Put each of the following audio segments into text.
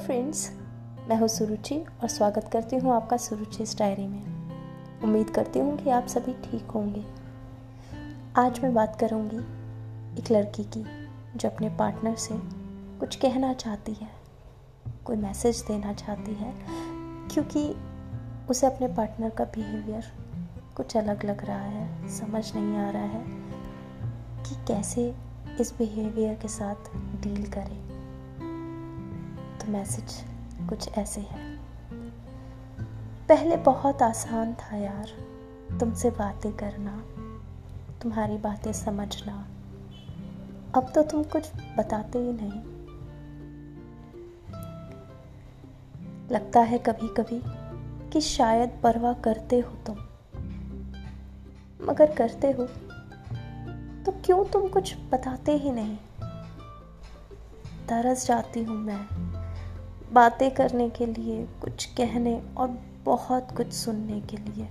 Friends मैं हूँ सुरुचि और स्वागत करती हूँ आपका सुरुचि इस डायरी में। उम्मीद करती हूँ कि आप सभी ठीक होंगे। आज मैं बात करूँगी एक लड़की की, जो अपने पार्टनर से कुछ कहना चाहती है, कोई मैसेज देना चाहती है, क्योंकि उसे अपने पार्टनर का बिहेवियर कुछ अलग लग रहा है, समझ नहीं आ रहा है कि कैसे इस बिहेवियर के साथ डील करें। तो मैसेज कुछ ऐसे है। पहले बहुत आसान था यार तुमसे बातें करना, तुम्हारी बातें समझना। अब तो तुम कुछ बताते ही नहीं। लगता है कभी कभी कि शायद परवाह करते हो तुम। मगर करते हो तो क्यों तुम कुछ बताते ही नहीं? तरस जाती हूँ मैं। बातें करने के लिए, कुछ कहने और बहुत कुछ सुनने के लिए।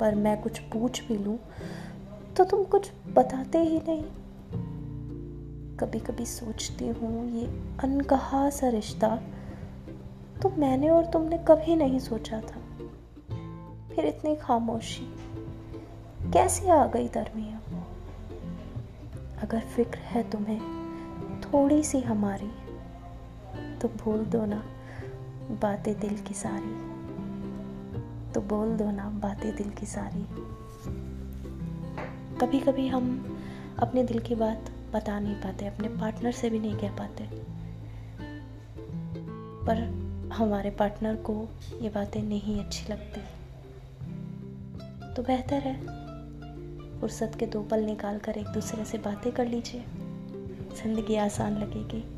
पर मैं कुछ पूछ भी लूँ तो तुम कुछ बताते ही नहीं। कभी कभी सोचती हूँ, ये अनकहा सा रिश्ता तो मैंने और तुमने कभी नहीं सोचा था। फिर इतनी खामोशी, कैसे आ गई दरमिया? अगर फ़िक्र है तुम्हें, थोड़ी सी हमारी। तो भूल दो ना बातें दिल की सारी। तो बोल दो ना बातें दिल की सारी। कभी कभी हम अपने दिल की बात बता नहीं पाते, अपने पार्टनर से भी नहीं कह पाते। पर हमारे पार्टनर को ये बातें नहीं अच्छी लगती। तो बेहतर है फुर्सत के दो पल निकाल कर एक दूसरे से बातें कर लीजिए। ज़िंदगी आसान लगेगी।